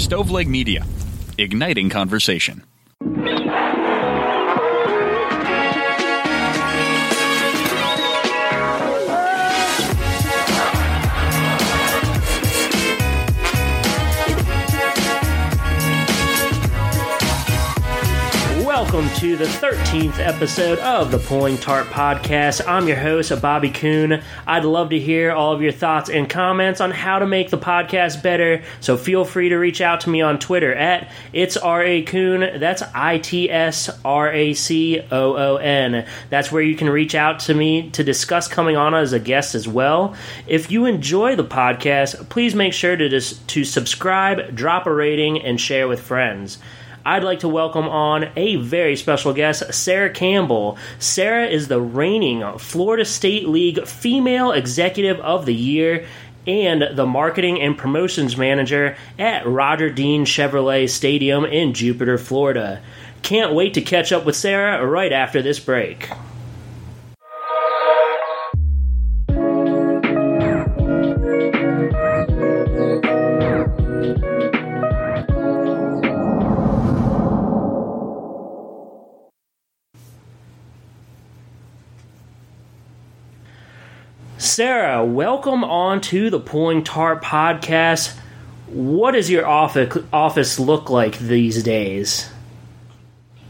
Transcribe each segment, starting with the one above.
Stoveleg Media, igniting conversation. Welcome to the 13th episode of the Pulling Tarp Podcast. I'm your host, Bobby Kuhn. I'd love to hear all of your thoughts and comments on how to make the podcast better, so feel free to reach out to me on Twitter at It's R.A. Kuhn. That's I T S R A C O O N. That's where you can reach out to me to discuss coming on as a guest as well. If you enjoy the podcast, please make sure to, dis- to subscribe, drop a rating, and share with friends. I'd like to welcome on a very special guest, Sarah Campbell. Sarah is the reigning Florida State League Female Executive of the Year and the Marketing and Promotions Manager at Roger Dean Chevrolet Stadium in Jupiter, Florida. Can't wait to catch up with Sarah right after this break. Sarah, welcome on to the Pulling Tarp podcast. What does your office office look like these days?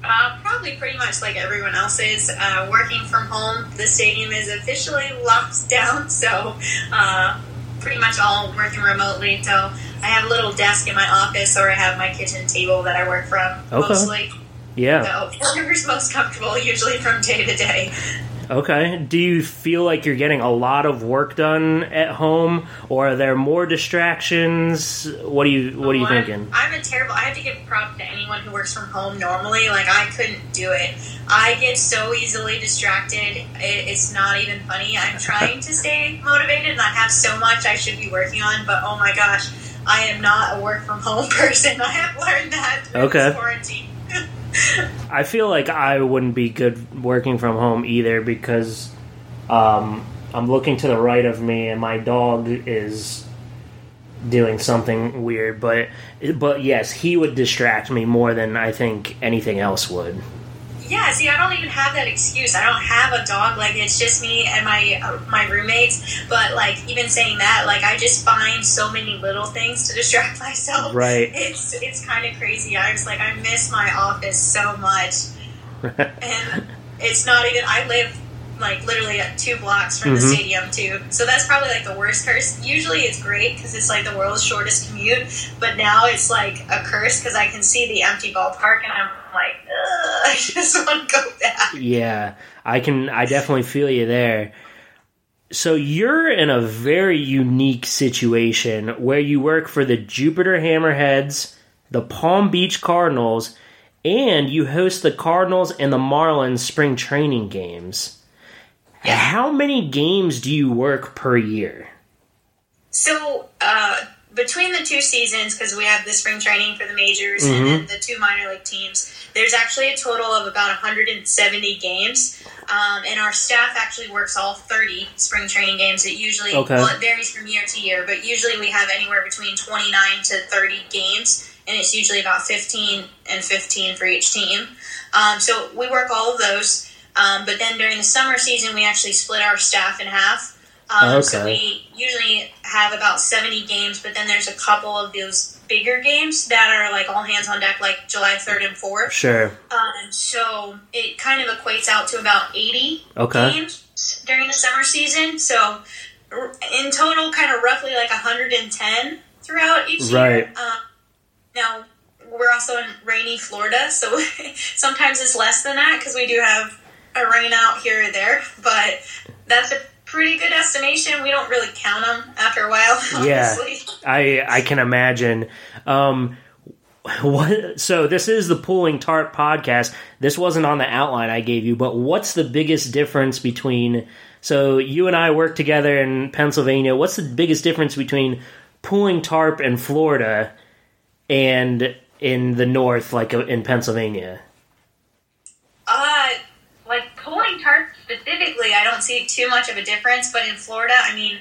Uh, probably pretty much like everyone else's. Uh, working from home, the stadium is officially locked down, so uh, pretty much all working remotely. So I have a little desk in my office, or I have my kitchen table that I work from Okay. mostly. Yeah. So whatever's most comfortable, usually from day to day. Okay. Do you feel like you're getting a lot of work done at home, or are there more distractions? What do you What are you Well, I'm- thinking? I'm, a terrible. I have to give props to anyone who works from home normally. Like I couldn't do it. I get so easily distracted. It, it's not even funny. I'm trying to stay motivated, and I have so much I should be working on. But oh my gosh, I am not a work from home person. I have learned that Okay. quarantine. I feel like I wouldn't be good working from home either because um, I'm looking to the right of me and my dog is doing something weird. But but yes, he would distract me more than I think anything else would. Yeah, see, I don't even have that excuse. I don't have a dog. Like it's just me and my uh, my roommates. But like even saying that, like I just find so many little things to distract myself. Right. It's it's kind of crazy. I was like, I miss my office so much, and it's not even. I live like literally at two blocks from the Mhm. stadium too. So that's probably like the worst curse. Usually it's great because it's like the world's shortest commute, but now it's like a curse because I can see the empty ballpark and I'm like, I just want to go back. Yeah, I can. I definitely feel you there. So you're in a very unique situation where you work for the Jupiter Hammerheads, the Palm Beach Cardinals, and you host the Cardinals and the Marlins spring training games. How many games do you work per year? So uh, between the two seasons, because we have the spring training for the majors Mhm. and then the two minor league teams, there's actually a total of about 170 games. Um, and our staff actually works all 30 spring training games. It usually Okay. well, it varies from year to year, but usually we have anywhere between 29 to 30 games, and it's usually about 15 and 15 for each team. Um, so we work all of those. Um, but then during the summer season, we actually split our staff in half. Um, So we usually have about 70 games, but then there's a couple of those bigger games that are like all hands on deck, like July 3rd and 4th. Sure. Um, so it kind of equates out to about 80 Okay. games during the summer season. So in total, kind of roughly like 110 throughout each Right. year. Um, now, we're also in rainy Florida, so sometimes it's less than that because we do have a rain out here or there, but that's a pretty good estimation. We don't really count them after a while, Yeah. honestly. I I can imagine. Um, what? So this is the Pulling Tarp podcast. This wasn't on the outline I gave you, but what's the biggest difference between? So you and I work together in Pennsylvania. What's the biggest difference between pulling tarp in Florida and in the north, like uh, in Pennsylvania? Uh, like pulling tarp specifically, I don't see too much of a difference. But in Florida, I mean,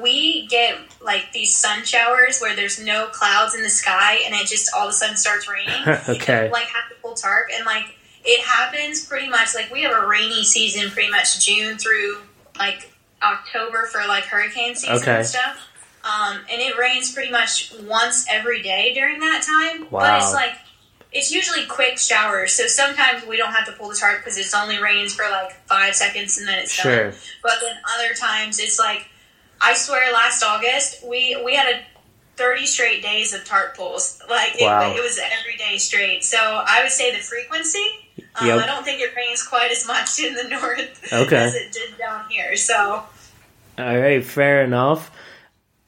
we get like these sun showers where there's no clouds in the sky and it just all of a sudden starts raining. okay. like have to pull tarp and like it happens pretty much like we have a rainy season pretty much June through like October for like hurricane season Okay. and stuff. Um, and it rains pretty much once every day during that time. Wow. But it's like it's usually quick showers, so sometimes we don't have to pull the tarp because it's only rains for like five seconds and then it's Sure. done. But then other times it's like I swear last August we we had a 30 straight days of tarp pulls. Like Wow. it, it was every day straight. So I would say the frequency. Um, Yep. I don't think it rains quite as much in the north Okay. as it did down here. So All right, fair enough.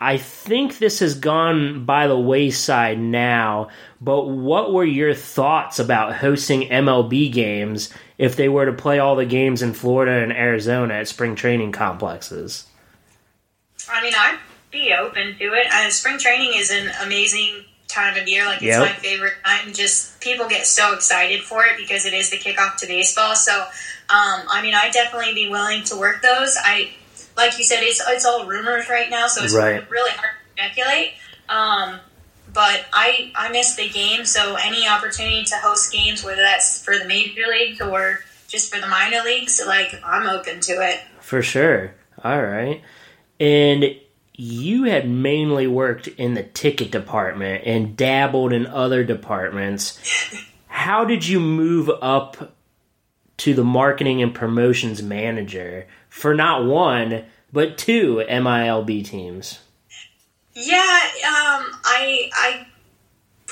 I think this has gone by the wayside now, but what were your thoughts about hosting MLB games if they were to play all the games in Florida and Arizona at spring training complexes? I mean, I'd be open to it. Uh, spring training is an amazing time of year. Like it's Yep. my favorite time. Just people get so excited for it because it is the kickoff to baseball. So, um, I mean, I'd definitely be willing to work those. I, like you said, it's it's all rumors right now, so it's Right. really hard to speculate. Um, but I I miss the game, so any opportunity to host games, whether that's for the major leagues or just for the minor leagues, like I'm open to it. For sure. All right. And you had mainly worked in the ticket department and dabbled in other departments. How did you move up to the marketing and promotions manager for not one, but two MILB teams? Yeah, um, I I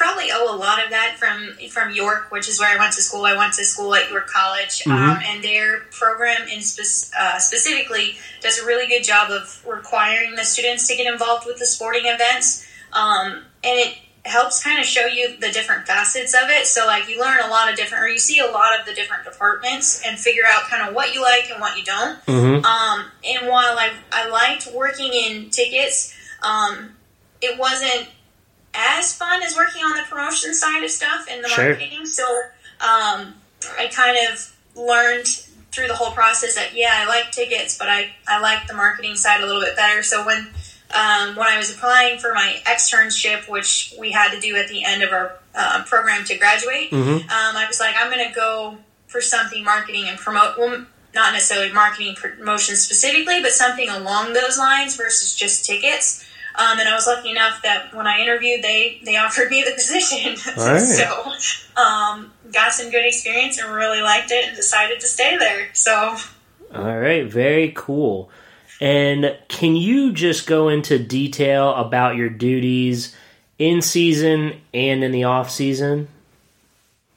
probably owe a lot of that from from York, which is where I went to school. I went to school at York College, um, and their program in spe- uh, specifically does a really good job of requiring the students to get involved with the sporting events, um, and it helps kind of show you the different facets of it. So like you learn a lot of different, or you see a lot of the different departments, and figure out kind of what you like and what you don't. Mm-hmm. Um, and while I, I liked working in tickets, um, it wasn't as fun as working on the promotion side of stuff and the Sure. marketing. So um, I kind of learned through the whole process that yeah, I like tickets, but I, I like the marketing side a little bit better. So when um, when I was applying for my externship, which we had to do at the end of our uh, program to graduate, Mhm. um, I was like, I'm going to go for something marketing and promote. Well, not necessarily marketing promotion specifically, but something along those lines versus just tickets. Um, and I was lucky enough that when I interviewed, they they offered me the position. All right. so um, got some good experience and really liked it and decided to stay there. So All right, very cool. And can you just go into detail about your duties in season and in the off season?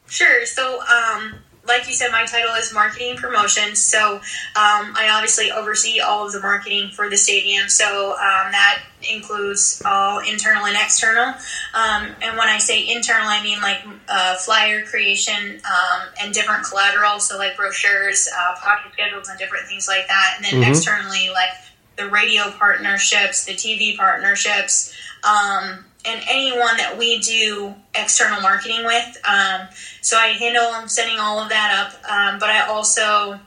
Sure. So, um, like you said, my title is marketing promotion. So, um, I obviously oversee all of the marketing for the stadium. So, um, that includes all internal and external. Um, and when I say internal, I mean like uh, flyer creation um, and different collateral. So, like brochures, uh, pocket schedules, and different things like that. And then Mhm. externally, like the radio partnerships, the TV partnerships. Um, and anyone that we do external marketing with. Um, so I handle setting all of that up, um, but I also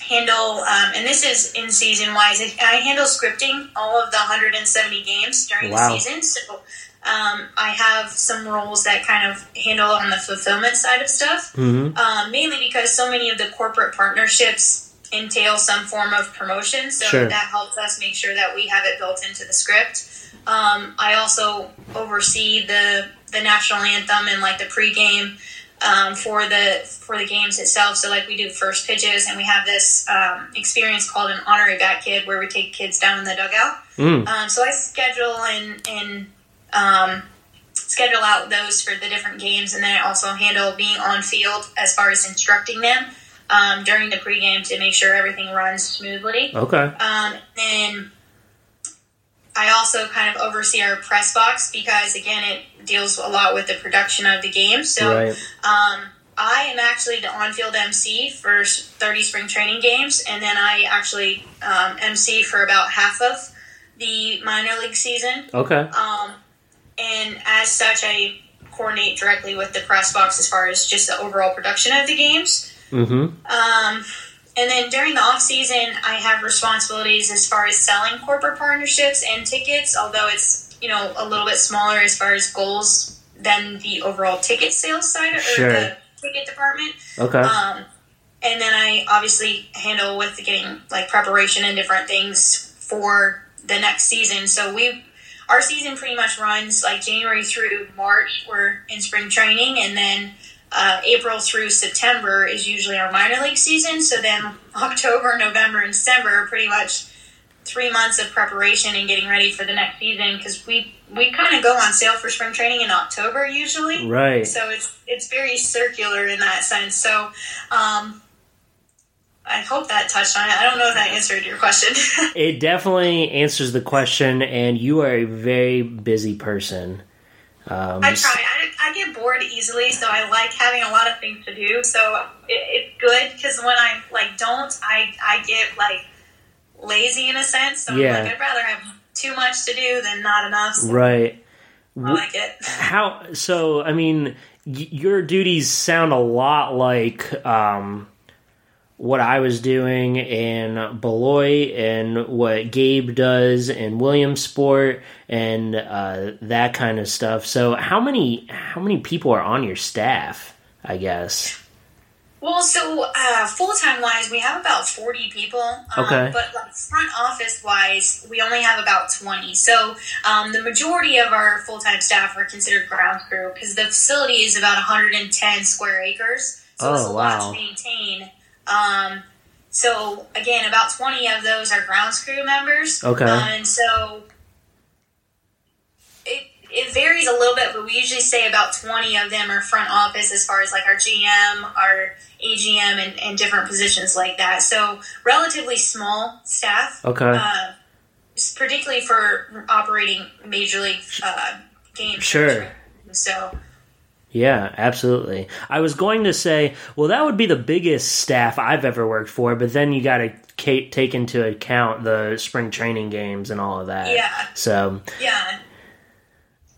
handle, um, and this is in season wise, I handle scripting all of the 170 games during Wow. the season. So um, I have some roles that kind of handle on the fulfillment side of stuff, Mm-hmm. um, mainly because so many of the corporate partnerships entail some form of promotion. So Sure. that helps us make sure that we have it built into the script. Um, I also oversee the the national anthem and like the pregame um, for the for the games itself. So like we do first pitches, and we have this um, experience called an honorary bat kid, where we take kids down in the dugout. Mm. Um, so I schedule and and um, schedule out those for the different games, and then I also handle being on field as far as instructing them um, during the pregame to make sure everything runs smoothly. Okay. Um, and I also kind of oversee our press box because, again, it deals a lot with the production of the game. So right. um, I am actually the on-field MC for 30 spring training games, and then I actually um, MC for about half of the minor league season. Okay. Um, and as such, I coordinate directly with the press box as far as just the overall production of the games. Mm-hmm. Um, and then during the off season, I have responsibilities as far as selling corporate partnerships and tickets. Although it's you know a little bit smaller as far as goals than the overall ticket sales side or Sure. the ticket department. Okay. Um, and then I obviously handle with getting like preparation and different things for the next season. So we, our season pretty much runs like January through March. We're in spring training, and then uh, April through September is usually our minor league season. So then October, November, and December are pretty much three months of preparation and getting ready for the next season because we we kind of go on sale for spring training in October usually. right. So it's it's very circular in that sense. So um, I hope that touched on it. I don't know if that answered your question. It definitely answers the question, and you are a very busy person. Um, I try. I, I get bored easily, so I like having a lot of things to do. So it, it's good because when I like don't, I I get like lazy in a sense. So Yeah. I'm like I'd rather have too much to do than not enough. So Right. I like it. How so? I mean, y- your duties sound a lot like um, what I was doing in Beloit and what Gabe does in Williamsport and uh, that kind of stuff. So, how many how many people are on your staff? I guess. Well, so uh, full time wise, we have about forty people. Um, Okay. But like front office wise, we only have about twenty. So um, the majority of our full time staff are considered ground crew because the facility is about one hundred and ten square acres. So it's Oh, a lot to maintain. Um, so again, about twenty of those are grounds crew members. Okay. Um, and so it, it varies a little bit, but we usually say about 20 of them are front office as far as like our GM, our AGM, and, and different positions like that. So relatively small staff, Okay. uh, particularly for operating major league uh, games. Sure. So Yeah, absolutely. I was going to say, well, that would be the biggest staff I've ever worked for, but then you got to take into account the spring training games and all of that. Yeah. So, yeah.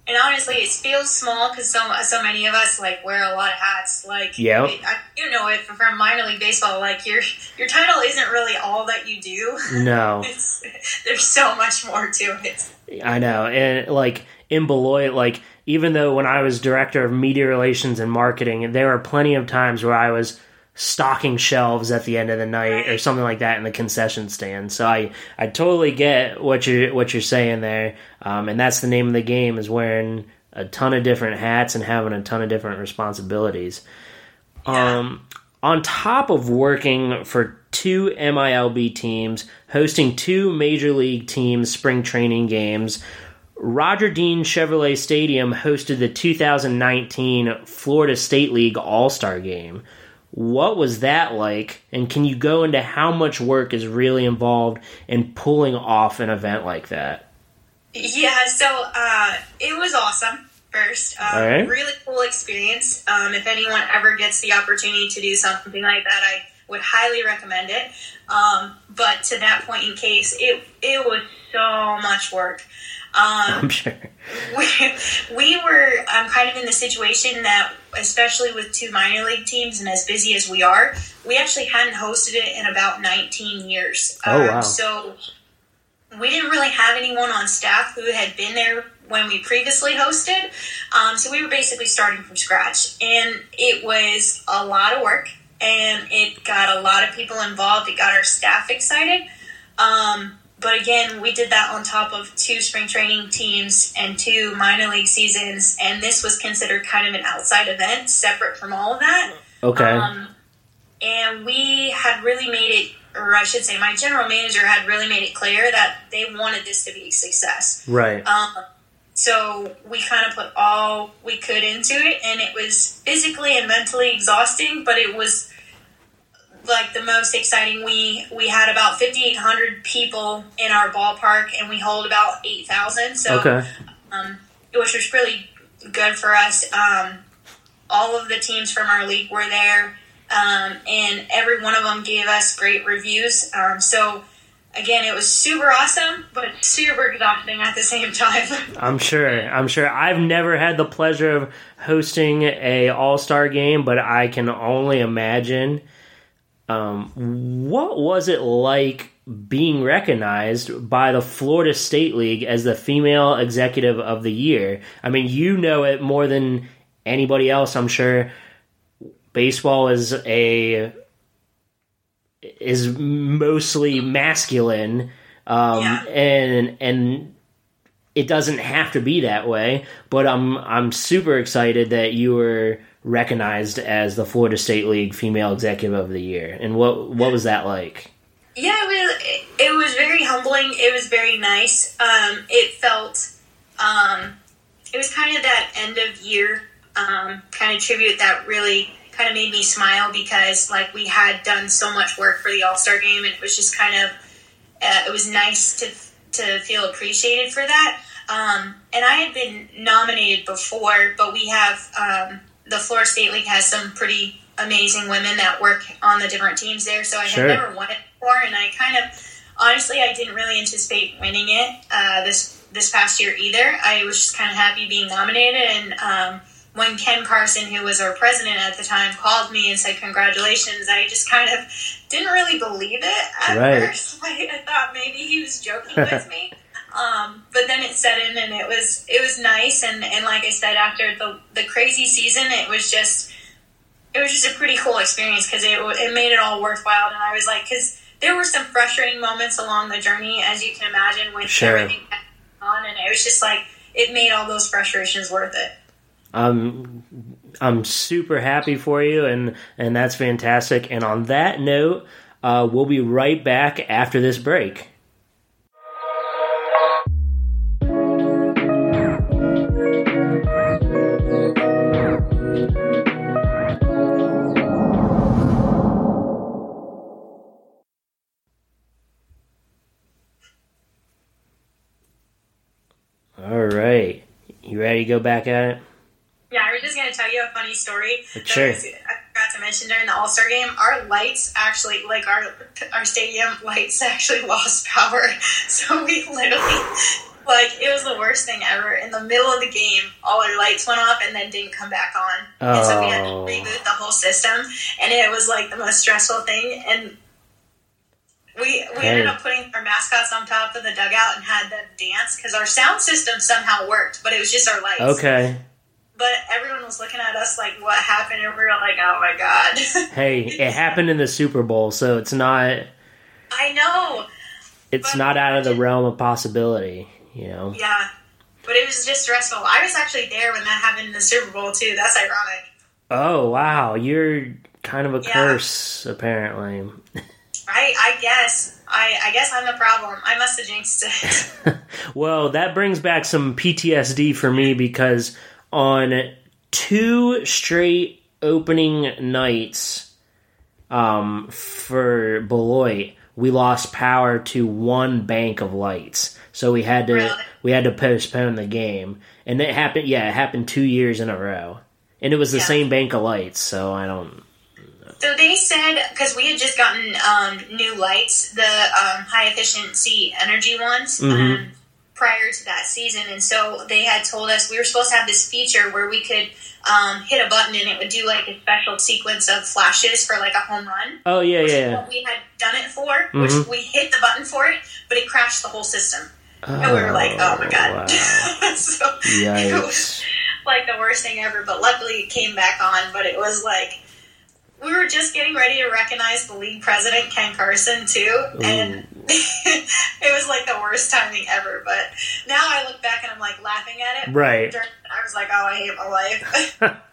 And honestly, it feels small because so so many of us like wear a lot of hats. Like, I, you know it from minor league baseball. Like your your title isn't really all that you do. no, It's, there's so much more to it. I know. And like in Beloit, like even though when I was director of media relations and marketing, there were plenty of times where I was stocking shelves at the end of the night or something like that in the concession stand. So I, I totally get what you're what you're saying there. Um, and that's the name of the game is wearing a ton of different hats and having a ton of different responsibilities. Um, on top of working for two MILB teams, hosting two major league teams' spring training games, Roger Dean Chevrolet Stadium hosted the 2019 Florida State League All Star Game. What was that like? And can you go into how much work is really involved in pulling off an event like that? Yeah, so uh, it was awesome. First, um, right. really cool experience. Um, if anyone ever gets the opportunity to do something like that, I would highly recommend it. Um, but to that point in case, it it was so much work. Um, I'm sure. we, we were um, kind of in the situation that, especially with two minor league teams and as busy as we are, we actually hadn't hosted it in about 19 years. Oh, Um, wow. So we didn't really have anyone on staff who had been there when we previously hosted. Um, so we were basically starting from scratch. And it was a lot of work, and it got a lot of people involved. It got our staff excited. Um, but again, we did that on top of two spring training teams and two minor league seasons, and this was considered kind of an outside event, separate from all of that. Okay. Um, and we had really made it, or I should say, my general manager had really made it clear that they wanted this to be a success. right. Um, so we kind of put all we could into it, and it was physically and mentally exhausting, but it was like the most exciting. We we had about fifty eight hundred people in our ballpark, and we hold about eight thousand. So Okay. um, which was really good for us. Um, all of the teams from our league were there, um, and every one of them gave us great reviews. Um, so, again, it was super awesome, but super exhausting at the same time. I'm sure. I'm sure. I've never had the pleasure of hosting a All Star game, but I can only imagine Um, what was it like being recognized by the Florida State League as the female executive of the year? I mean, you know it more than anybody else, I'm sure. Baseball is a is mostly masculine, um, Yeah. and and it doesn't have to be that way. But I'm I'm super excited that you were recognized as the Florida State League Female Executive of the Year. And what what was that like? Yeah, it was, it was very humbling. It was very nice. Um, it felt, um, it was kind of that end of year um, kind of tribute that really kind of made me smile because like we had done so much work for the All Star game and it was just kind of, uh, it was nice to to feel appreciated for that. Um, and I had been nominated before, but we have um, the Florida State League has some pretty amazing women that work on the different teams there. So I Sure. had never won it before, and I kind of honestly I didn't really anticipate winning it uh, this this past year either. I was just kind of happy being nominated, and um, when Ken Carson, who was our president at the time, called me and said congratulations, I just kind of didn't really believe it at Right. first. Like, I thought maybe he was joking with me. Um, but then it set in and it was it was nice and, and like I said after the the crazy season it was just it was just a pretty cool experience because it it made it all worthwhile and I was like because there were some frustrating moments along the journey as you can imagine with Sure. everything on and it was just like it made all those frustrations worth it. I'm I'm super happy for you, and and that's fantastic. And on that note, uh, we'll be right back after this break. Go back at it? Yeah, I was just gonna tell you a funny story. Sure. was- I forgot to mention during the All Star game, our lights actually, like our our stadium lights, actually lost power. So we literally, like, it was the worst thing ever. In the middle of the game, all our lights went off and then didn't come back on, and so we had to Oh. reboot the whole system, and it was like the most stressful thing. And we we ended up putting our mascots on top of the dugout and had them dance because our sound system somehow worked, but it was just our lights Okay. but everyone was looking at us like, "What happened?" And we were like, "Oh my god!" Hey, it happened in the Super Bowl, so it's not I know, it's not out of the realm of possibility, you know. yeah, but it was just stressful. I was actually there when that happened in the Super Bowl too. That's ironic. Oh wow, you're kind of a Yeah. curse apparently. I I guess I I guess I'm the problem. I must have jinxed it. Well, that brings back some PTSD for me because on two straight opening nights um, for Beloit, we lost power to one bank of lights. So we had to Really? we had to postpone the game. And it happened yeah, it happened 2 years in a row. And it was the Yeah. same bank of lights, so I don't so they said because we had just gotten um, new lights, the um, high efficiency energy ones. Mhm. Um, prior to that season, and so they had told us we were supposed to have this feature where we could um, hit a button and it would do like a special sequence of flashes for like a home run. Oh yeah, which is yeah. what we had done it for, which Mhm. we hit the button for it, but it crashed the whole system. And we were like, oh my god. wow. so it was like the worst thing ever, but luckily it came back on, but it was like we were just getting ready to recognize the league president, Ken Carson, too, and it was like the worst timing ever. But now I look back and I'm like laughing at it. Right. I was like, oh, I hate my life.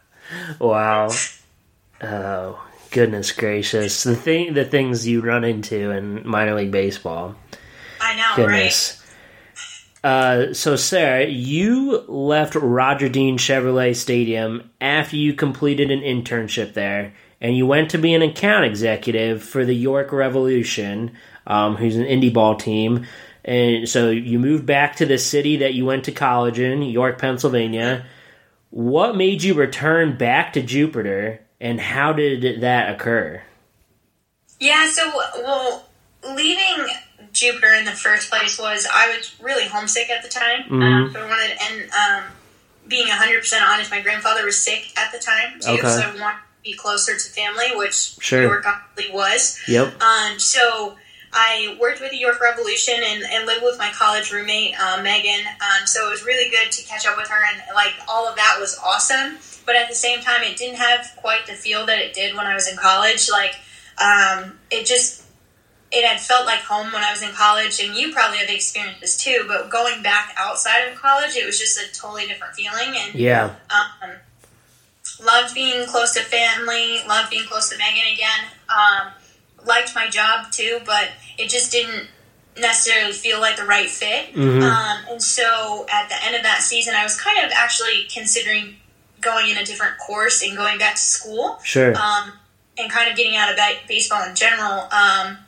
Wow. Oh, goodness gracious. The thing the things you run into in minor league baseball. I know, right? Uh, so Sarah, you left Roger Dean Chevrolet Stadium after you completed an internship there, and you went to be an account executive for the York Revolution, um, who's an indie ball team. And so you moved back to the city that you went to college in, York, Pennsylvania. What made you return back to Jupiter, and how did that occur? Yeah, so well, leaving Jupiter in the first place was I was really homesick at the time. Um, Mhm. so I wanted, and um, being hundred percent honest, my grandfather was sick at the time too, Okay. so I wanted be closer to family, which Sure. York obviously was. Yep. Um, so I worked with the York Revolution and, and lived with my college roommate, uh, Megan. Um, so it was really good to catch up with her, and like all of that was awesome. But at the same time, it didn't have quite the feel that it did when I was in college. Like um, it just it had felt like home when I was in college, and you probably have experienced this too. But going back outside of college, it was just a totally different feeling, and Yeah. um, loved being close to family, loved being close to Megan again. Um, liked my job too, but it just didn't necessarily feel like the right fit. Mhm. Um, and so at the end of that season, I was kind of actually considering going in a different course and going back to school Sure. um, and kind of getting out of baseball in general. Um,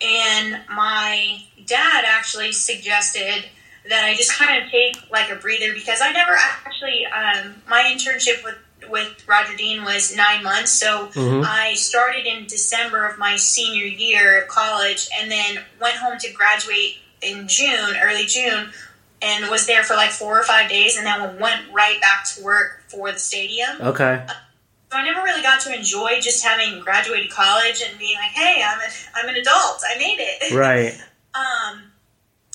and my dad actually suggested that I just kind of take like a breather because I never actually um, my internship with with Roger Dean was nine months, so Mhm. I started in December of my senior year of college, and then went home to graduate in June, early June, and was there for like four or five days, and then went right back to work for the stadium. Okay. So I never really got to enjoy just having graduated college and being like, "Hey, I'm a, I'm an adult. I made it." Right. Um,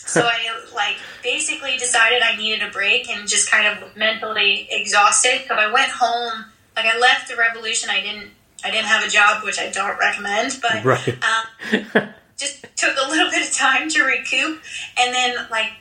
so I like basically decided I needed a break and just kind of mentally exhausted. So I went home. Like I left the revolution. I didn't. I didn't have a job, which I don't recommend. But Right. um, just took a little bit of time to recoup, and then like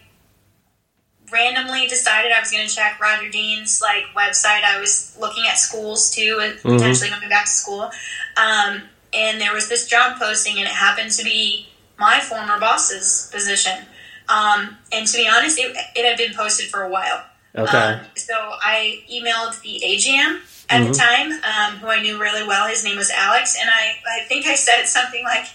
randomly decided I was going to check Roger Dean's like website. I was looking at schools too, and Mhm. potentially going back to school. Um, and there was this job posting, and it happened to be my former boss's position. Um, and to be honest, it, it had been posted for a while. Okay. Um, so I emailed the AGM at Mhm. the time, um, who I knew really well. His name was Alex, and I, I think I said something like,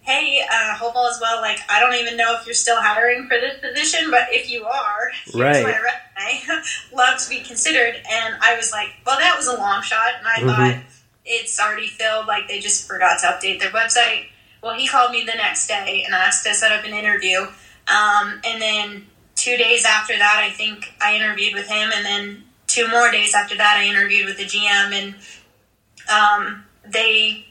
"Hey, uh, hope all is well. Like, I don't even know if you're still hiring for this position, but if you are, here's Right. my resume. Love to be considered." And I was like, "Well, that was a long shot," and I Mhm. thought it's already filled. Like they just forgot to update their website. Well, he called me the next day and asked to set up an interview. Um, and then two days after that, I think I interviewed with him, and then two more days after that, I interviewed with the GM, and um, they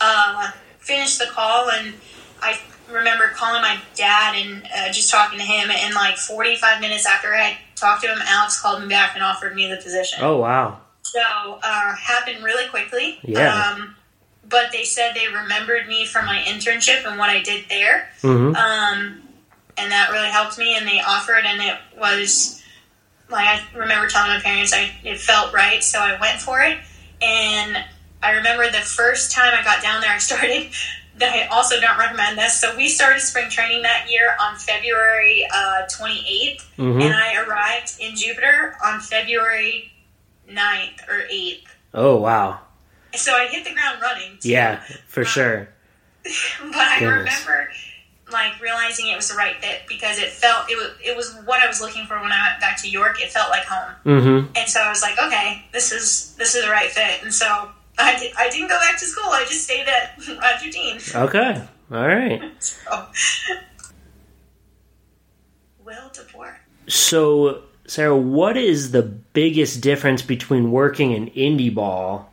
uh, finished the call, and I remember calling my dad and uh, just talking to him, and like 45 minutes after I had talked to him, Alex called me back and offered me the position. Oh wow. So uh, happened really quickly. Yeah. Um, but they said they remembered me from my internship and what I did there hmm um, and that really helped me. And they offered, and it was like I remember telling my parents I it felt right, so I went for it. And I remember the first time I got down there, I started. That I also don't recommend this. So we started spring training that year on February twenty eighth, hmm and I arrived in Jupiter on February 9th or eighth. Oh wow. So I hit the ground running. too. Yeah, for sure. but I Goodness. remember like realizing it was the right fit because it felt it was it was what I was looking for when I went back to York. It felt like home, hmm and so I was like, okay, this is this is the right fit. And so I, did, I didn't go back to school. I just stayed at Roger Dean. Okay. All right. So. Will DeBoer. So, Sarah, what is the biggest difference between working in indie ball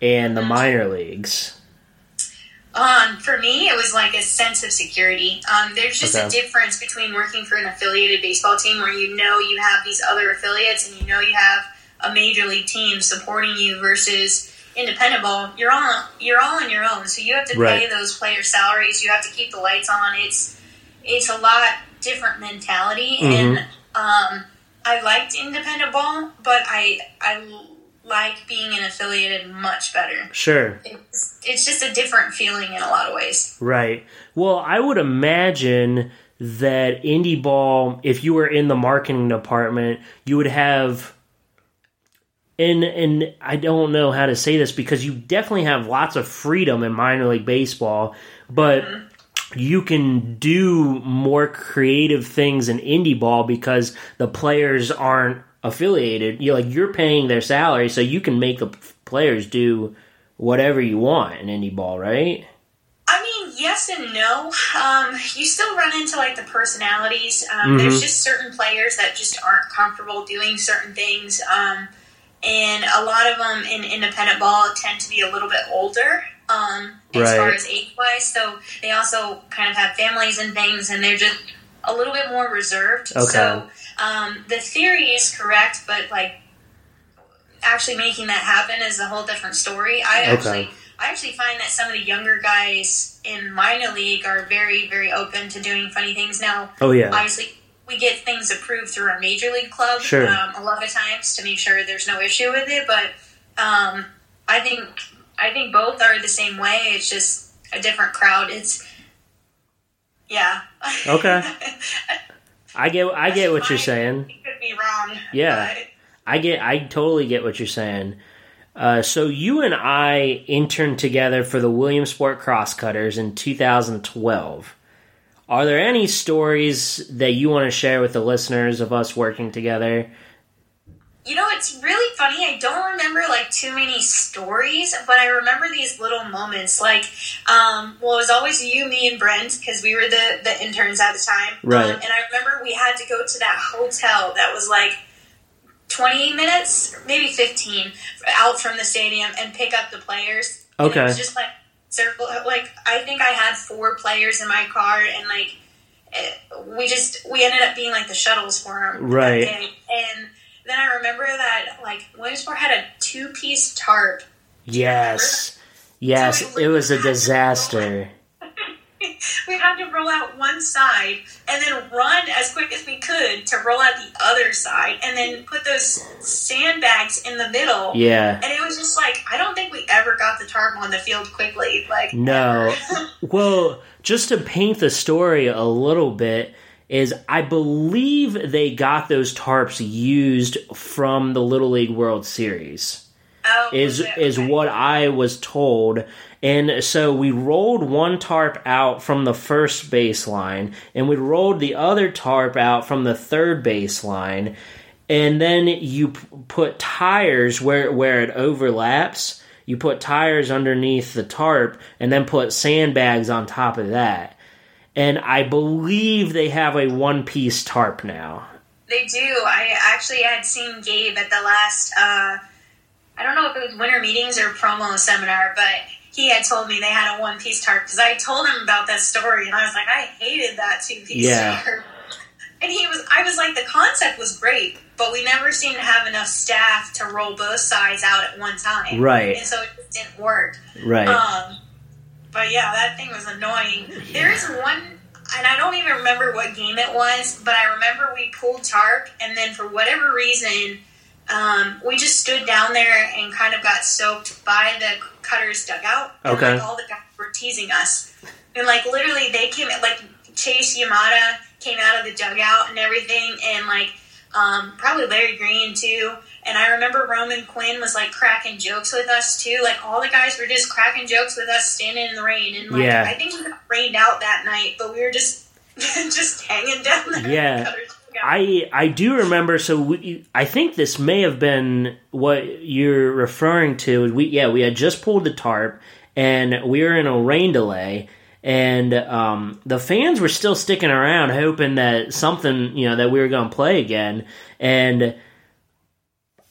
and the minor leagues? Um, for me, it was like a sense of security. Um, there's just a difference between working for an affiliated baseball team where you know you have these other affiliates and you know you have a major league team supporting you versus independent ball. You're all you're all on your own, so you have to pay those players' salaries. You have to keep the lights on. It's it's a lot different mentality, Mhm. and um, I liked independent ball, but I I like being an affiliated much better. Sure. It's, it's just a different feeling in a lot of ways. Right. Well, I would imagine that indie ball, if you were in the marketing department, you would have. And and I don't know how to say this because you definitely have lots of freedom in minor league baseball, but mm-hmm. you can do more creative things in indie ball because the players aren't affiliated. You like you're paying their salary, so you can make the players do whatever you want in indie ball, right? I mean, yes and no. Um, you still run into like the personalities. Um, There's Mhm. just certain players that just aren't comfortable doing certain things, um, and a lot of them in independent ball tend to be a little bit older um, as Right. far as age wise. So they also kind of have families and things, and they're just a little bit more reserved. Okay. So um, the theory is correct, but like actually making that happen is a whole different story. I Okay. actually. I actually find that some of the younger guys in minor league are very, very open to doing funny things now Oh yeah. obviously we get things approved through our major league club Sure. um, a lot of times to make sure there's no issue with it but um, i think i think both are the same way it's just a different crowd it's yeah Okay. I get I get what you're saying. could be wrong Yeah. but- I get I totally get what you're saying. Uh, so you and I interned together for the Williamsport Crosscutters in 2012. Are there any stories that you want to share with the listeners of us working together? You know, it's really funny. I don't remember like too many stories, but I remember these little moments. Like, um, well, it was always you, me, and Brent because we were the the interns at the time. Right. Um, and I remember we had to go to that hotel that was like twenty minutes, maybe fifteen, out from the stadium and pick up the players. And Okay. it was just like circle. Like, I think I had four players in my car, and like. eh, We just we ended up being like the shuttles for them, Right. And then I remember that like Williamsport had a two piece tarp. Yes. Yes, it was a disaster. we had to roll out one side and then run as quick as we could to roll out the other side and then put those sandbags in the middle. Yeah. And it was just like I don't think we ever got the tarp on the field quickly. Like No. Well, just to paint the story a little bit, is I believe they got those tarps used from the Little League World Series. oh, Is it? is Okay. what I was told. And so we rolled one tarp out from the first baseline, and we rolled the other tarp out from the third baseline, and then you p- put tires where where it overlaps. You put tires underneath the tarp, and then put sandbags on top of that. And I believe they have a one piece tarp now. They do. I actually had seen Gabe at the last. Uh, I don't know if it was winter meetings or promo seminar, but he had told me they had a one piece tarp because I told him about that story, and I was like, I hated that two piece Yeah. tarp. And he was, I was like, the concept was great, but we never seemed to have enough staff to roll both sides out at one time, Right. And so it just didn't work. Right. Um, but yeah, that thing was annoying. There is one, and I don't even remember what game it was, but I remember we pulled tarp, and then for whatever reason, um, we just stood down there and kind of got soaked by the Cutters dugout. And, Okay. like, all the guys were teasing us, and like literally, they came like Chase Numata came out of the dugout and everything, and like um, probably Larry Greene too. And I remember Roman Quinn was like cracking jokes with us too. Like all the guys were just cracking jokes with us standing in the rain. And like Yeah. I think it rained out that night, but we were just just hanging down there. Yeah. I I do remember. So we, I think this may have been what you're referring to. We yeah, we had just pulled the tarp, and we were in a rain delay, and um, the fans were still sticking around, hoping that something you know that we were going to play again. And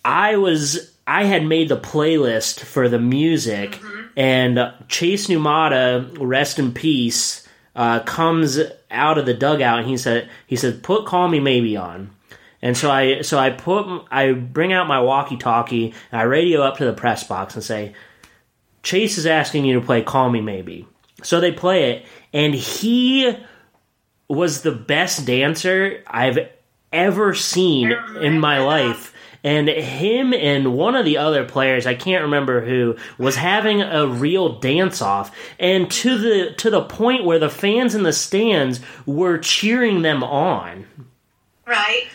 I was I had made the playlist for the music, and Chase Numata, rest in peace uh, comes out of the dugout and he said he said put call me maybe on. And so i so i put i bring out my walkie talkie and i radio up to the press box and say chase is asking you to play call me maybe so they play it and he was the best dancer i've ever seen in my life and him and one of the other players i can't remember who was having a real dance off and to the to the point where the fans in the stands were cheering them on Right.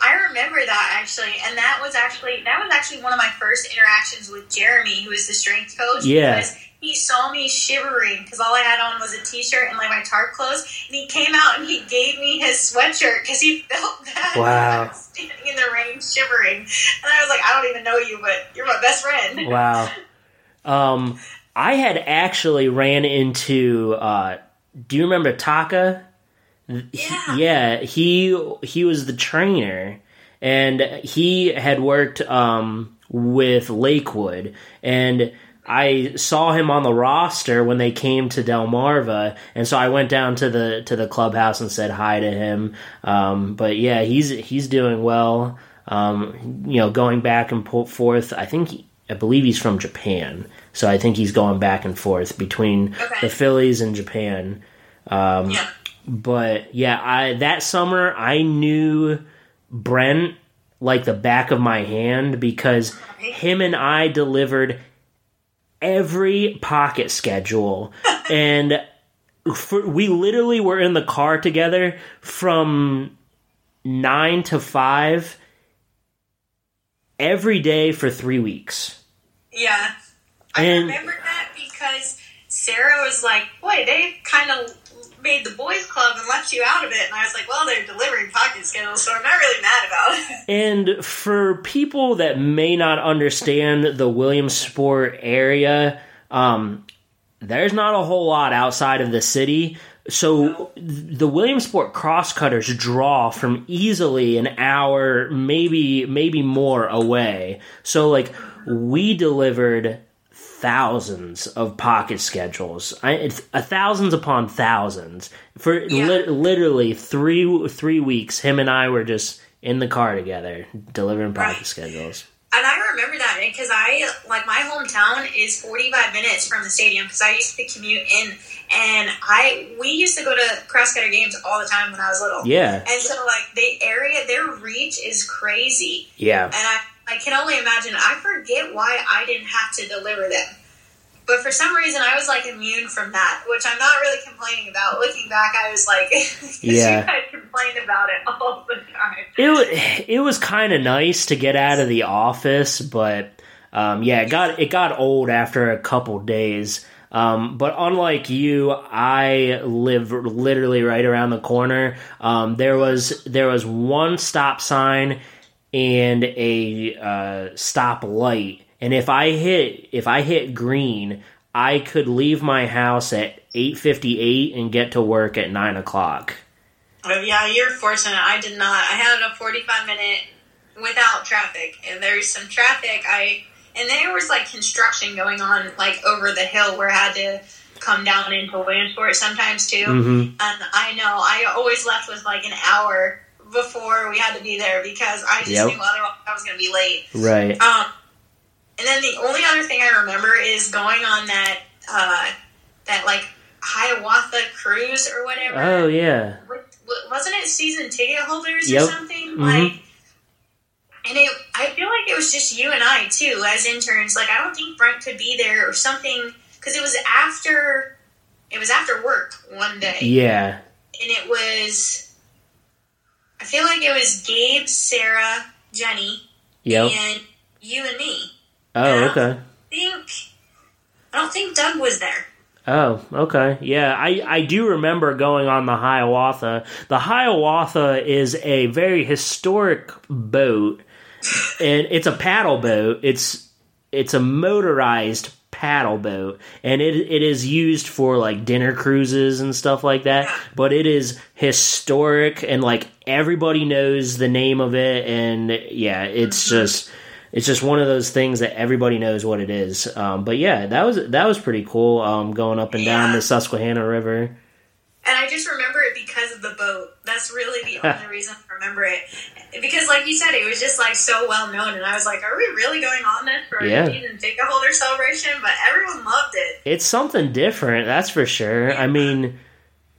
I remember that actually, and that was actually that was actually one of my first interactions with Jeremy, who is the strength coach. Yeah. Because he saw me shivering because all I had on was a t-shirt and like my tarp clothes, and he came out and he gave me his sweatshirt because he felt bad. Wow. Standing in the rain shivering, and I was like, I don't even know you, but you're my best friend. wow um i had actually ran into uh do you remember taka Yeah. yeah he he was the trainer and he had worked um, with Lakewood, and I saw him on the roster when they came to Delmarva, and so I went down to the to the clubhouse and said hi to him. Um, but yeah, he's he's doing well. Um, you know, going back and forth. I think I believe he's from Japan, so I think he's going back and forth between Okay. the Phillies and Japan. Um, Yeah. but yeah, I that summer I knew Brent like the back of my hand because him and I delivered every pocket schedule and for, we literally were in the car together from 9 to 5 every day for 3 weeks. Yeah. I And- remember that because Sarah was like, boy, they kind of made the boys club and left you out of it. And I was like, well, they're delivering pocket schedules, so I'm not really mad about it. And for people that may not understand the Williamsport area, um, there's not a whole lot outside of the city. So the Williamsport crosscutters draw from easily an hour, maybe maybe more away. So like we delivered thousands of pocket schedules, I, it's a thousands upon thousands for Yeah. li- literally three three weeks. Him and I were just in the car together delivering pocket Right. schedules. And I remember that eh, because I, like, my hometown is 45 minutes from the stadium because I used to commute in. And I, we used to go to crosscutter games all the time when I was little. Yeah, And so, like, the area, their reach is crazy. yeah. And I, I can only imagine. I forget why I didn't have to deliver them. But for some reason, I was like immune from that, which I'm not really complaining about. Looking back, I was like, Yeah. you guys complained about it all the time. it it was kind of nice to get out of the office, but um, yeah, it got it got old after a couple days. Um, but unlike you, I live literally right around the corner. Um, there was there was one stop sign and a uh, stop light, and if I hit if I hit green, I could leave my house at eight fifty eight and get to work at nine o'clock. Oh, yeah, you're fortunate. I did not. I had a 45 minute without traffic, and there's some traffic. I and there was like construction going on like over the hill where I had to come down into Williamsport sometimes too. hmm And I know I always left with like an hour before we had to be there because I just Yep. knew otherwise I was going to be late. Right. Um, and then the only other thing I remember is going on that uh, that like Hiawatha cruise or whatever. Oh yeah. Wa- wasn't it season ticket holders Yep. or something Mhm. like? And it, I feel like it was just you and I too as interns. Like I don't think Brent could be there or something because it was after it was after work one day, Yeah. and it was. I feel like it was Gabe, Sarah, Jenny, Yep. and you and me. Oh, Yeah. okay. I think I don't think Doug was there. Oh, okay. Yeah, I, I do remember going on the Hiawatha. The Hiawatha is a very historic boat, and it's a paddle boat. It's it's a motorized paddle boat, and it it is used for like dinner cruises and stuff like that. But it is historic, and like everybody knows the name of it, and yeah, it's just it's just one of those things that everybody knows what it is. Um, but yeah, that was that was pretty cool. Um, going up and down the Susquehanna River. And I just remember it because of the boat. That's really the only reason I remember it. Because, like you said, it was just like so well known, and I was like, "Are we really going on this for Yeah. a season ticket holder celebration?" But everyone loved it. It's something different, that's for sure. I mean,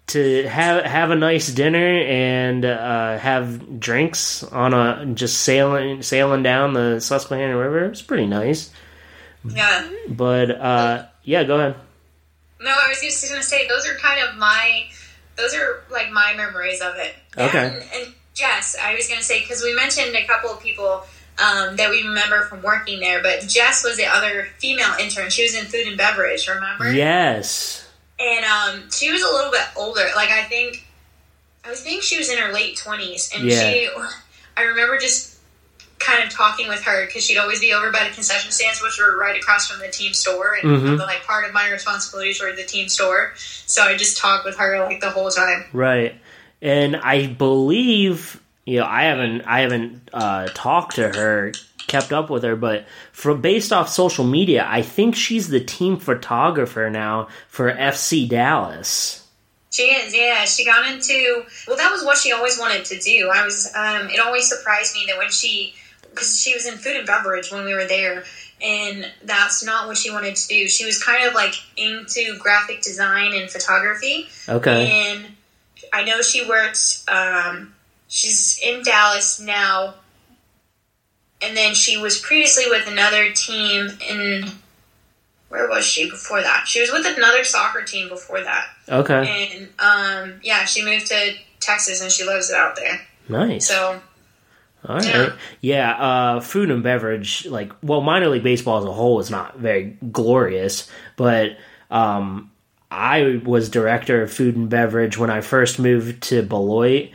to have have a nice dinner and uh, have drinks on a just sailing sailing down the Susquehanna River, it's pretty nice. Yeah. But uh, yeah, go ahead. No, I was just going to say those are kind of my, those are like my memories of it. Okay. And, and Jess, I was going to say because we mentioned a couple of people um, that we remember from working there, but Jess was the other female intern. She was in food and beverage. Remember? Yes. and um, she was a little bit older. Like I think, I think she was in her late twenties, and Yeah. she, I remember just kind of talking with her because she'd always be over by the concession stands, which were right across from the team store, and Mhm. like part of my responsibilities were the team store. So I just talked with her like the whole time. Right. And I believe you know, I haven't I haven't uh, talked to her, kept up with her, but from based off social media, I think she's the team photographer now for FC Dallas. She is, yeah. She got into well, that was what she always wanted to do. I was, um, it always surprised me that when she, because she was in food and beverage when we were there, and that's not what she wanted to do. She was kind of like into graphic design and photography. Okay. And I know she works. Um, she's in Dallas now, and then she was previously with another team in. Where was she before that? She was with another soccer team before that, Okay. and um, yeah, she moved to Texas and she loves it out there. Nice. So All right. Yeah. Yeah, uh, food and beverage, like, well, minor league baseball as a whole is not very glorious, but um, I was director of food and beverage when I first moved to Beloit.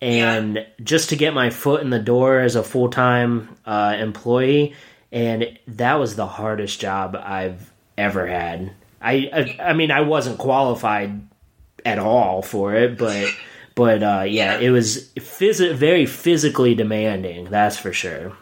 And just to get my foot in the door as a full time uh, employee, and that was the hardest job I've ever had. I, I, I mean, I wasn't qualified at all for it, but but uh, yeah, it was phys- very physically demanding. That's for sure.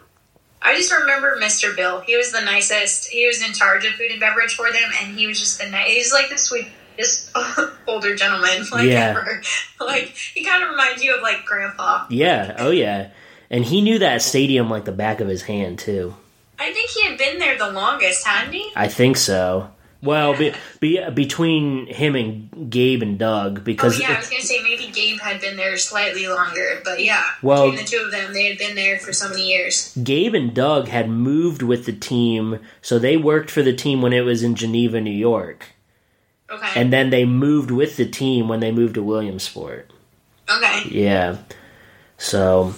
I just remember Mr. Bill. He was the nicest. He was in charge of food and beverage for them, and he was just the nice. He's like the sweetest older gentleman like Yeah. ever. Like he kind of reminds you of like grandpa. Yeah, oh yeah, and he knew that stadium like the back of his hand too. I think he had been there the longest, hadn't he? I think so. Well, be, be, between him and Gabe and Doug, Oh because yeah, I was gonna say maybe Gabe had been there slightly longer, but yeah, Well- between the two of them, they had been there for so many years. Gabe and Doug had moved with the team, so they worked for the team when it was in Geneva, New York, Okay, and then they moved with the team when they moved to Williamsport. okay, Yeah. So,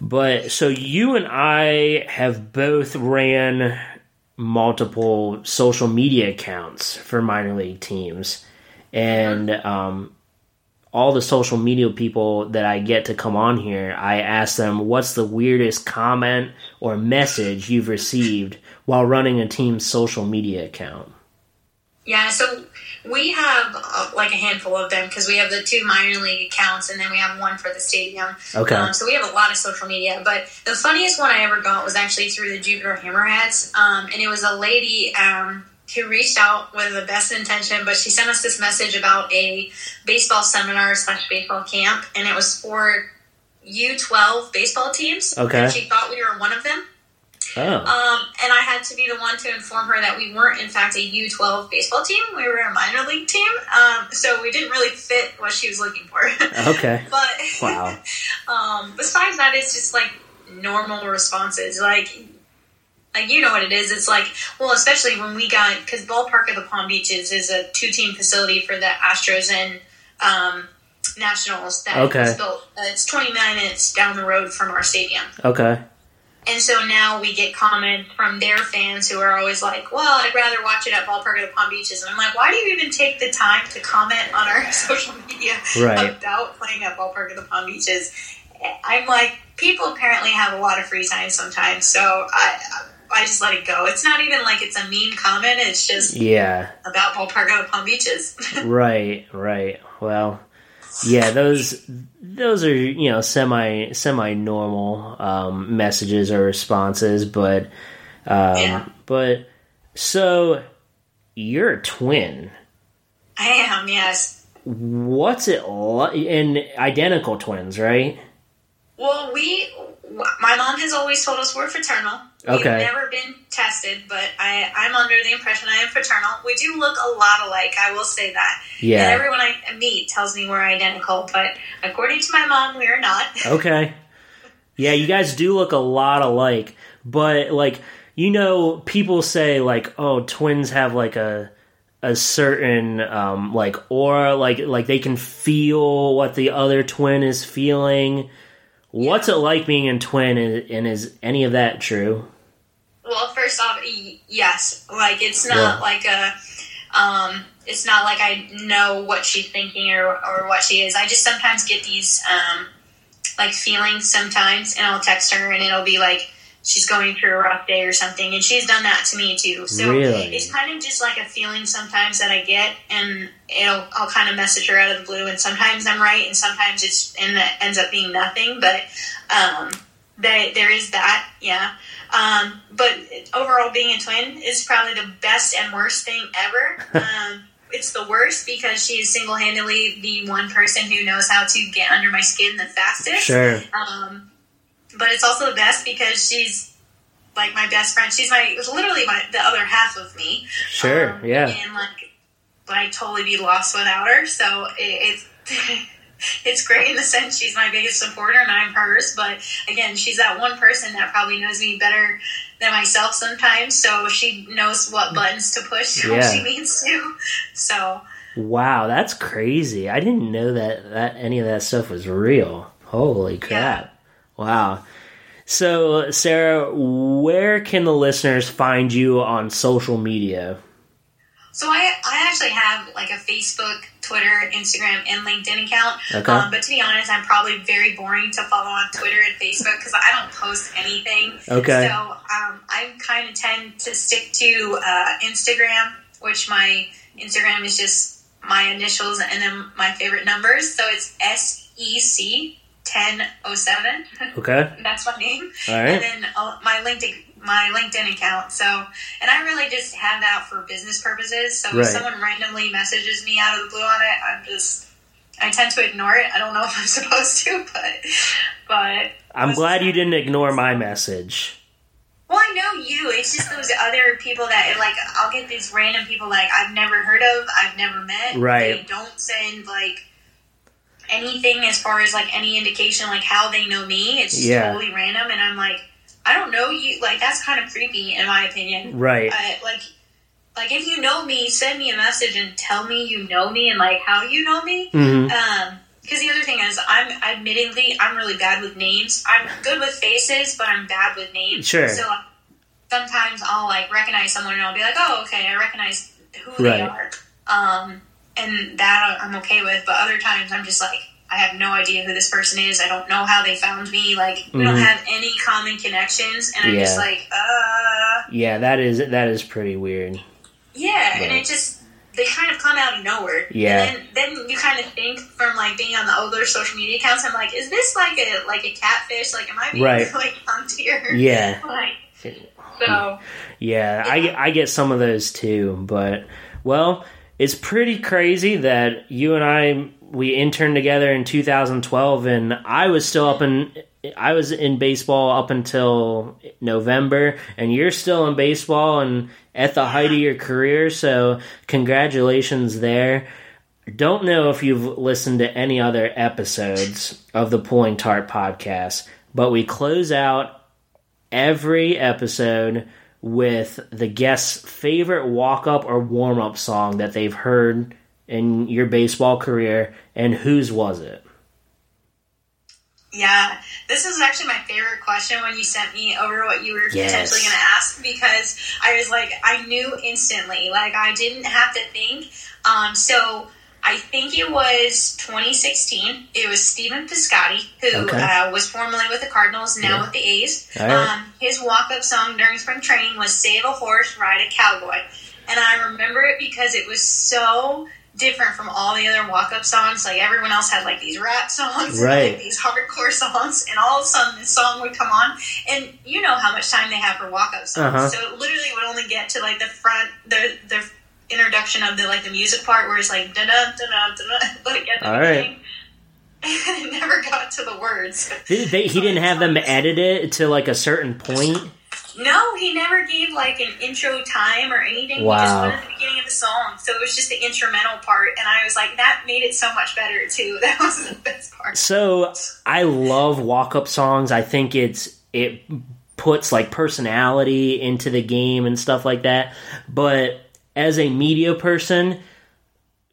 but so you and I have both ran multiple social media accounts for minor league teams, and um, all the social media people that I get to come on here, I ask them, "What's the weirdest comment or message you've received while running a team's social media account?" yeah. So we have uh, like a handful of them because we have the two minor league accounts, and then we have one for the stadium. Okay. Um, so we have a lot of social media, but the funniest one I ever got was actually through the Jupiter Hammerheads, um, and it was a lady um, who reached out with the best intention, but she sent us this message about a baseball seminar slash baseball camp, and it was for U12 baseball teams. Okay. And she thought we were one of them. Oh, Um, and I had to be the one to inform her that we weren't, in fact, a U12 baseball team. We were a minor league team. Um, so we didn't really fit what she was looking for. okay. but Wow. um, besides that, it's just like normal responses. Like, like you know what it is. It's like, well, especially when we got because ballpark of the Palm Beaches is a two-team facility for the Astros and um, Nationals. That Okay. built. Uh, it's 20 minutes down the road from our stadium. Okay. And so now we get comments from their fans who are always like, well, I'd rather watch it at Ballpark of the Palm Beaches. And I'm like, why do you even take the time to comment on our social media Right. about playing at Ballpark of the Palm Beaches? I'm like, people apparently have a lot of free time sometimes. So I, I just let it go. It's not even like it's a mean comment. It's just Yeah. about Ballpark of the Palm Beaches. Right, right. Well, yeah, those those are you know semi semi normal um, messages or responses, but um, Yeah. but so you're a twin. I am, yes. What's it like? And identical twins, right? Well, we, my mom has always told us we're fraternal. We've Okay. never been tested, but I, I'm under the impression I am fraternal. We do look a lot alike, I will say that. And Yeah. everyone I meet tells me we're identical, but according to my mom, we are not. Okay. Yeah, you guys do look a lot alike, but like you know, people say like, oh, twins have like a a certain um like aura, like like they can feel what the other twin is feeling. What's it like being a twin, and, and is any of that true? Well, first off, yes. Like, it's not Yeah. like a. Um, it's not like I know what she's thinking or, or what she is. I just sometimes get these, um, like, feelings sometimes, and I'll text her, and it'll be like, she's going through a rough day or something, and she's done that to me too. So Really? it's kind of just like a feeling sometimes that I get, and it'll I'll kind of message her out of the blue, and sometimes I'm right, and sometimes it's and it ends up being nothing. But um, that there is that, yeah. Um, but overall, being a twin is probably the best and worst thing ever. Um, it's the worst because she is single handedly the one person who knows how to get under my skin the fastest. Sure. Um, but it's also the best because she's like my best friend. She's my literally my the other half of me. Sure. Um, yeah. And like, I'd totally be lost without her. So it, it's it's great in the sense she's my biggest supporter and I'm hers. But again, she's that one person that probably knows me better than myself sometimes. So she knows what buttons to push when Yeah. she needs to. So Wow, that's crazy. I didn't know that that any of that stuff was real. Holy crap. Wow. So, Sarah, where can the listeners find you on social media? So I, I actually have like a Facebook, Twitter, Instagram, and LinkedIn account. Okay. Um, but to be honest, I'm probably very boring to follow on Twitter and Facebook because I don't post anything. Okay. So um, I kind of tend to stick to uh, Instagram, which my Instagram is just my initials and then my favorite numbers. So it's S E C ten oh seven. Okay. That's my name All and then uh, my LinkedIn my LinkedIn account. So, and I really just have that for business purposes. So Right. if someone randomly messages me out of the blue on it, I'm just I tend to ignore it. I don't know if I'm supposed to, but but I'm glad you didn't ignore my message. Well, I know you. It's just those other people that like I'll get these random people like I've never heard of, I've never met. Right. They don't send like anything as far as like any indication like how they know me. It's just Yeah. totally random, and I'm like, I don't know you. Like that's kind of creepy in my opinion. Right. I, like, like if you know me, send me a message and tell me you know me and like how you know me. hmm Um, because the other thing is, I'm admittedly I'm really bad with names. I'm good with faces, but I'm bad with names. Sure. So sometimes I'll like recognize someone and I'll be like, oh, okay, I recognize who they are. Um, and that I'm okay with. But other times I'm just like, I have no idea who this person is. I don't know how they found me. Like we don't Mhm. have any common connections, and I'm Yeah. just like, uh, Yeah, that is that is pretty weird. yeah. And it just they kind of come out of nowhere. Yeah. And then, then you kind of think from like being on the older social media accounts, I'm like, is this like a like a catfish? Like, am I being Right. like punked here? Yeah. Like, so Yeah, I, I get some of those too, but well, it's pretty crazy that you and I we interned together in 2012, and I was still up in I was in baseball up until November, and you're still in baseball and at the height of your career. So congratulations there. Don't know if you've listened to any other episodes of the Pulling Tarp podcast, but we close out every episode with the guest's favorite walk up or warm up song that they've heard in your baseball career, and whose was it? yeah, this is actually my favorite question when you sent me over what you were Yes. potentially going to ask because I was like, I knew instantly. Like I didn't have to think. Um, so. I think it was 2016. It was Stephen Piscotty, who Okay. uh, was formerly with the Cardinals, now Yeah. with the A's. Right. Um, his walk-up song during spring training was "Save a Horse, Ride a Cowboy," and I remember it because it was so different from all the other walk-up songs. Like everyone else had like these rap songs, Right. and, like these hardcore songs, and all of a sudden this song would come on, and you know how much time they have for walk-up songs, Uh-huh. so it literally would only get to like the front, the the introduction of the like the music part where it's like da da da da da like at the All right. it never got to the words. Did they, he didn't have them edit it to like a certain point. No, he never gave like an intro time or anything. He just went at the beginning of the song, so it was just the instrumental part, and I was like, that made it so much better too. That was the best part. So I love walk up songs. I think it's it puts like personality into the game and stuff like that. But as a media person,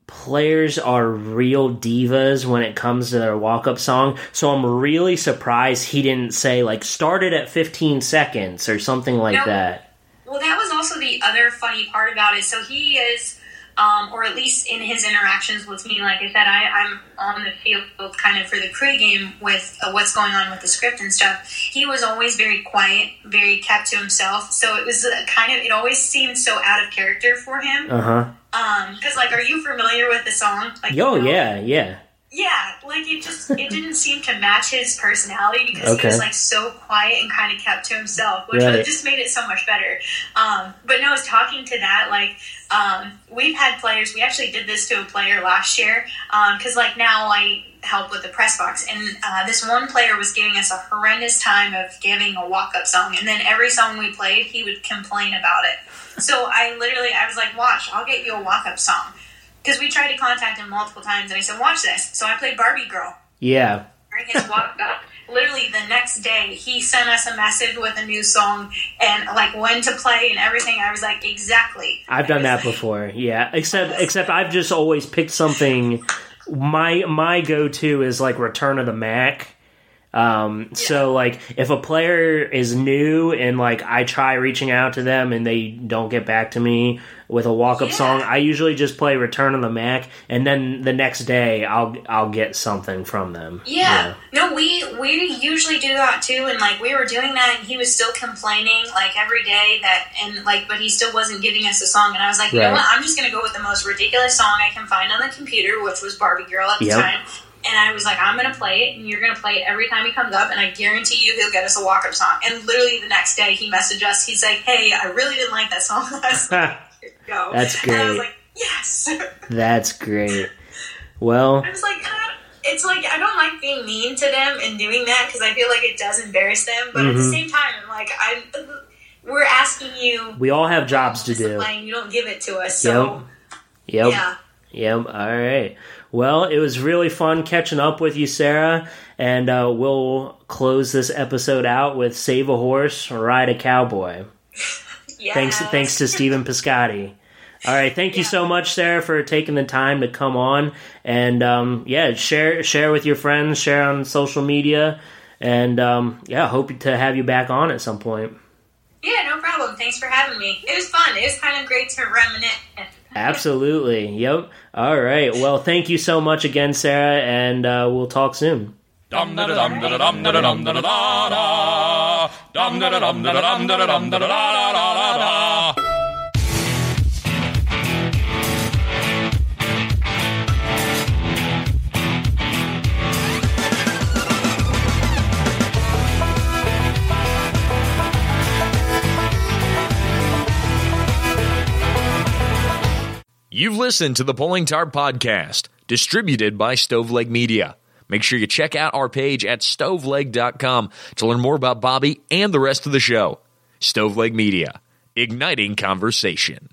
players are real divas when it comes to their walk up song. So I'm really surprised he didn't say like started at 15 seconds or something like No. that. Well, that was also the other funny part about it. So he is um, or at least in his interactions with me. Like I said, I, I'm on the field kind of for the pregame with uh, what's going on with the script and stuff. He was always very quiet, very kept to himself. So it was uh, kind of it always seemed so out of character for him. Uh huh. Um, because like, are you familiar with the song? Like, Yo, you know? yeah, yeah. Yeah, like it just it didn't seem to match his personality because Okay. he was like so quiet and kind of kept to himself, which Right. just made it so much better. Um, but no, I was talking to that like um, we've had players. We actually did this to a player last year because like now I help with the press box, and uh, this one player was giving us a horrendous time of giving a walk up song, and then every song we played, he would complain about it. So I literally I was like, watch, I'll get you a walk up song because we tried to contact him multiple times, and I said, "Watch this." So I played Barbie Girl Yeah. during his walk up. Literally the next day, he sent us a message with a new song and like when to play and everything. I was like, exactly. I've done that like, before. Yeah, except except I've just always picked something. My my go to is like Return of the Mack. Um, So like if a player is new and like I try reaching out to them and they don't get back to me with a walk up Yeah. song, I usually just play Return of the Mack and then the next day I'll I'll get something from them. Yeah. No, we we usually do that too, and like we were doing that, and he was still complaining like every day that, and like, but he still wasn't giving us a song, and I was like, you Right. know what? I'm just gonna go with the most ridiculous song I can find on the computer, which was Barbie Girl at the Yep. time. And I was like, I'm gonna play it, and you're gonna play it every time he comes up, and I guarantee you he'll get us a walk up song. And literally the next day, he messaged us. He's like, Hey, I really didn't like that song last night. Go. That's And I was great. like, Yes. That's great. Well, I was like, "Ah." it's like I don't like being mean to them and doing that because I feel like it does embarrass them. But at the Mhm. same time, I'm like, I'm we're asking you we all have jobs to do. you don't give it to us. So Yep. yeah, Yep. All right. Well, it was really fun catching up with you, Sarah, and uh, we'll close this episode out with "Save a Horse, Ride a Cowboy." yeah. Thanks, thanks to Stephen Piscotty. All right, thank you so much, Sarah, for taking the time to come on and um, yeah, share share with your friends, share on social media, and um, yeah, hope to have you back on at some point. Yeah, no problem. Thanks for having me. It was fun. It was kind of great to reminisce. Absolutely. Yep. All right. Well, thank you so much again, Sarah, and uh, we'll talk soon. You've listened to the Pulling Tarp Podcast, distributed by Stoveleg Media. Make sure you check out our page at stoveleg.com to learn more about Bobby and the rest of the show. Stoveleg Media, igniting conversation.